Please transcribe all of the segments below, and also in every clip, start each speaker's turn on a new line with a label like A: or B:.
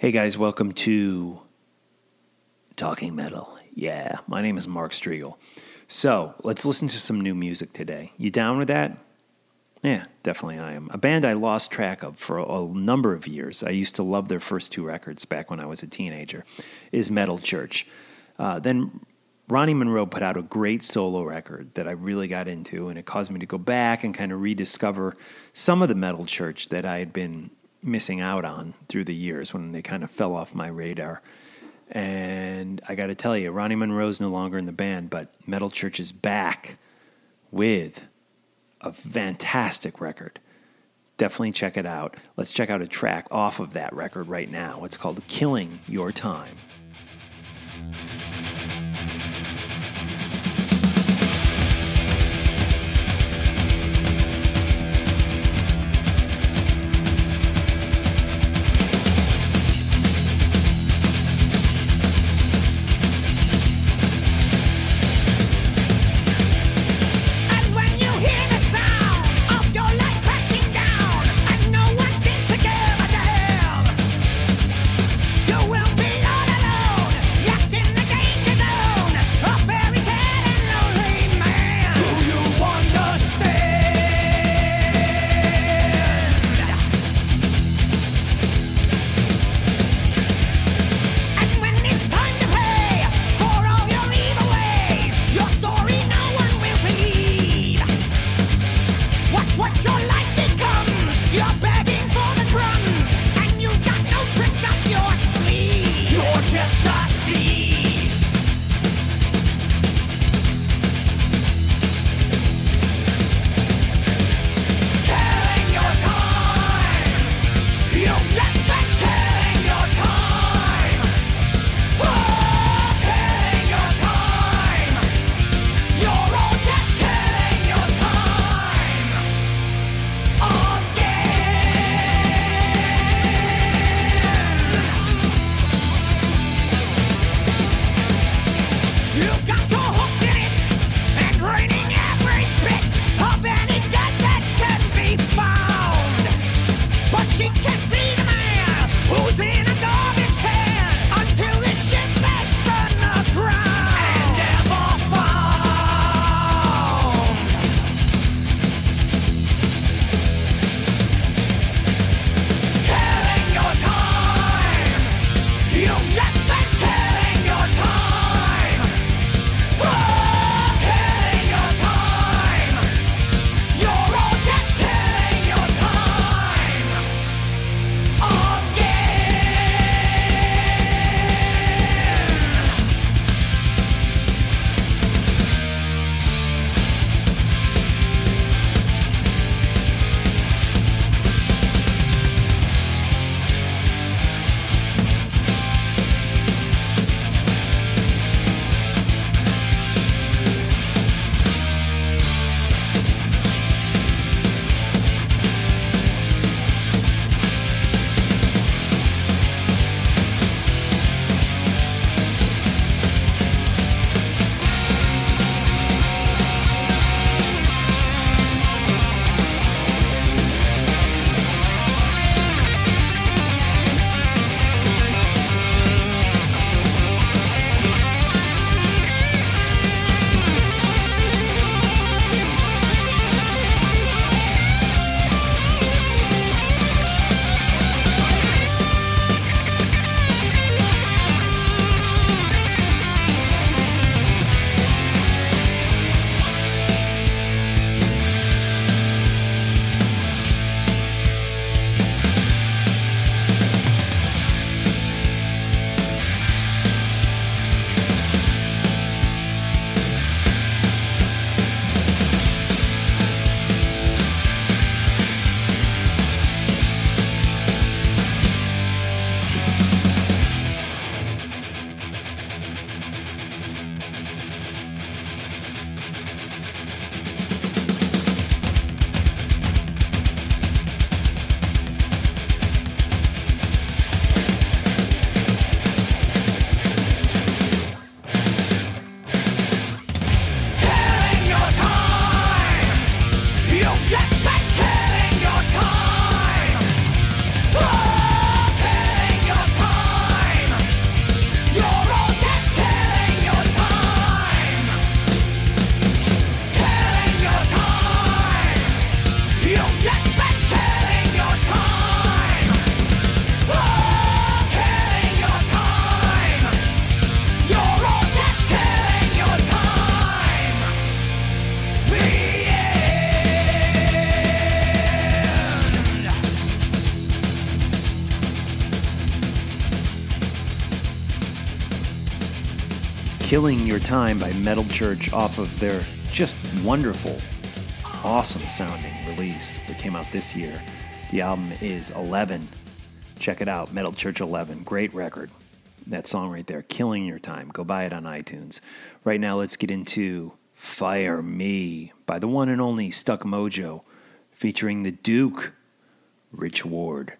A: Hey guys, welcome to Talking Metal. Yeah, my name is Mark Strigl. So let's listen to some new music today. You down with that? Yeah, definitely I am. A band I lost track of for a number of years. I used to love their first two records back when I was a teenager. Is Metal Church. Uh, then Ronny Munroe put out a great solo record that I really got into, and it caused me to go back and kind of rediscover some of the metal church that I had been missing out on through the years when they kind of fell off my radar. And I got to tell you, Ronny Munroe's no longer in the band, but Metal Church is back with a fantastic record. Definitely check it out. Let's check out a track off of that record right now. It's called Killing Your Time.
B: Killing Your Time by Metal Church off of their just wonderful, awesome sounding release that came out this year. The album is 11. Check it out, Metal Church 11. Great record. That song right there, Killing Your Time. Go buy it on iTunes. Right now, let's get into Fire Me by the one and only Stuck Mojo, featuring the Duke, Rich Ward.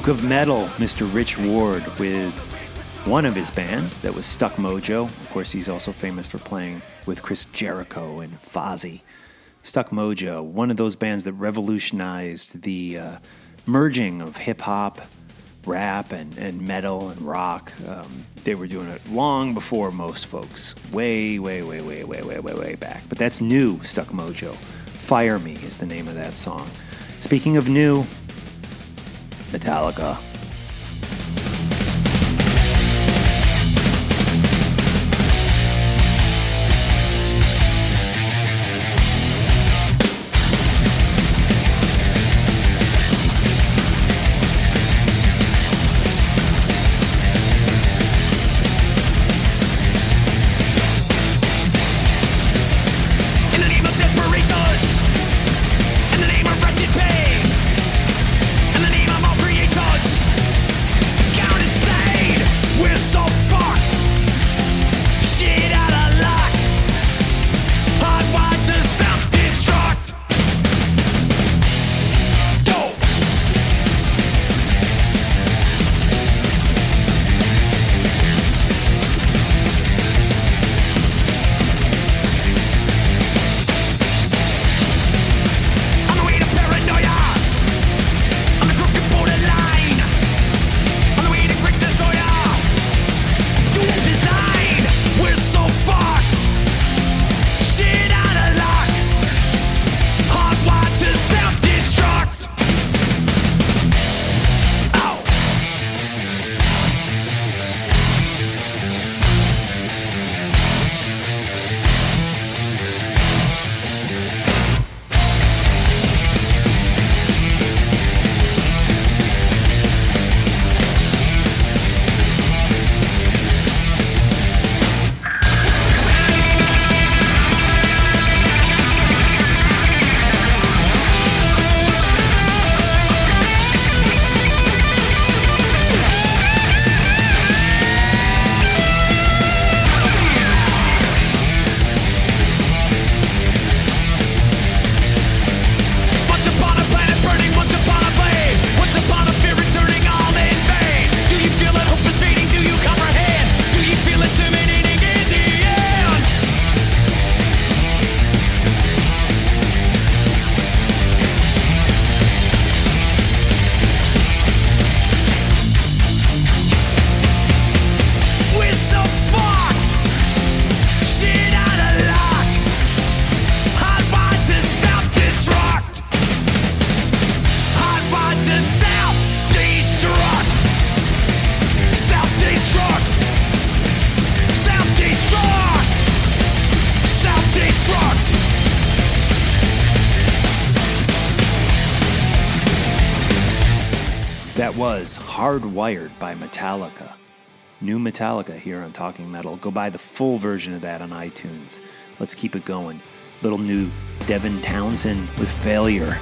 B: Duke of Metal, Mr. Rich Ward, with one of his bands that was Stuck Mojo. Of course, he's also famous for playing with Chris Jericho and Fozzy. Stuck Mojo, one of those bands that revolutionized the uh, merging of hip hop, rap, and, and metal and rock. Um, they were doing it long before most folks, way, way, way, way, way, way, way, way back. But that's new, Stuck Mojo. Fire Me is the name of that song. Speaking of new, Metallica.
A: Hardwired by Metallica. New Metallica here on Talking Metal. Go buy the full version of that on iTunes. Let's keep it going. Little new Devin Townsend with Failure.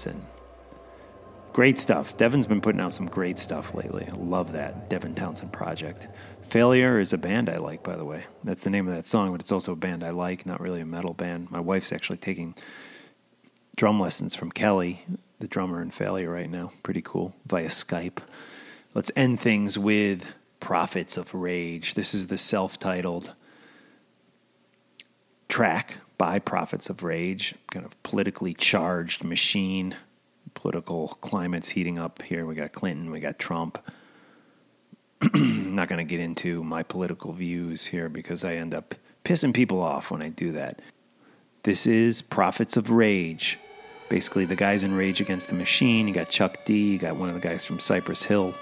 A: Townsend. Great stuff. Devin's been putting out some great stuff lately. I love that Devin Townsend project. Failure is a band I like, by the way. That's the name of that song, but it's also a band I like, not really a metal band. My wife's actually taking drum lessons from Kelly, the drummer in Failure, right now. Pretty cool via Skype. Let's end things with Prophets of Rage. This is the self titled track by Prophets of Rage, kind of politically charged machine. Political climate's heating up here. We got Clinton, we got Trump. Not going to get into my political views here because I end up pissing people off when I do that. This is Prophets of Rage. Basically, the guys in Rage Against the Machine. You got Chuck D, you got one of the guys from Cypress Hill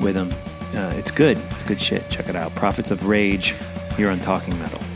A: with him. Uh, it's good. It's good shit. Check it out. Prophets of Rage here on Talking Metal.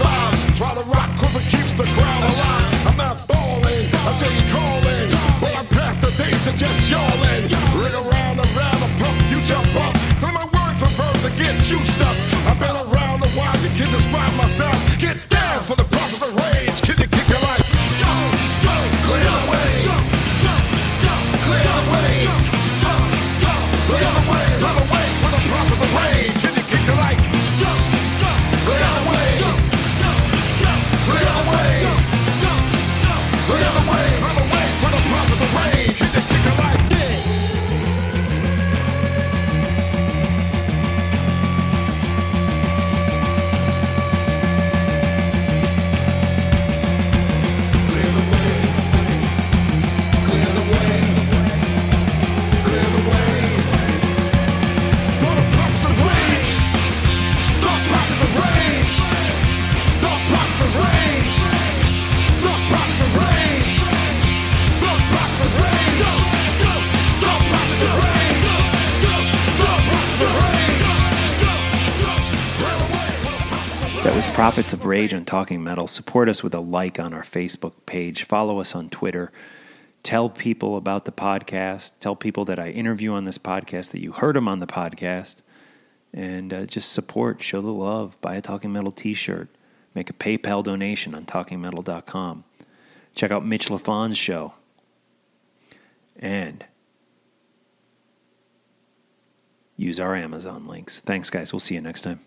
C: Survive. Try to rock cause it keeps the crowd alive. I'm not balling, I'm just calling. When I pass the days of just yawling. Ring around, around the pump, you jump up. Then my words prefer to get juiced up. I've been around a while, you can describe myself. Get
A: Prophets of Rage on Talking Metal. Support us with a like on our Facebook page. Follow us on Twitter. Tell people about the podcast. Tell people that I interview on this podcast, that you heard them on the podcast. And uh, just support, show the love. Buy a Talking Metal t shirt. Make a PayPal donation on talkingmetal.com. Check out Mitch LaFon's show. And use our Amazon links. Thanks, guys. We'll see you next time.